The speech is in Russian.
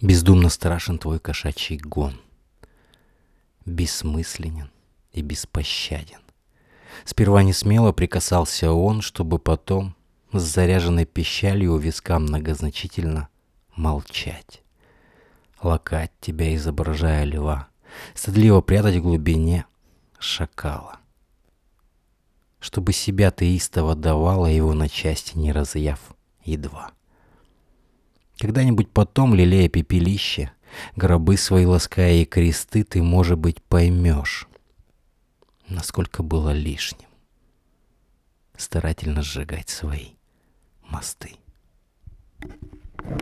Бездумно страшен твой кошачий гон. Бессмысленен и беспощаден. Сперва не смело прикасался он, чтобы потом с заряженной пищалью у виска многозначительно молчать. Лакать тебя, изображая льва, стыдливо прятать в глубине шакала. Чтобы себя ты истово давала, его на части не разъяв едва. Когда-нибудь потом, лелея пепелище, гробы свои лаская и кресты, ты, может быть, поймешь, насколько было лишним старательно сжигать свои мосты.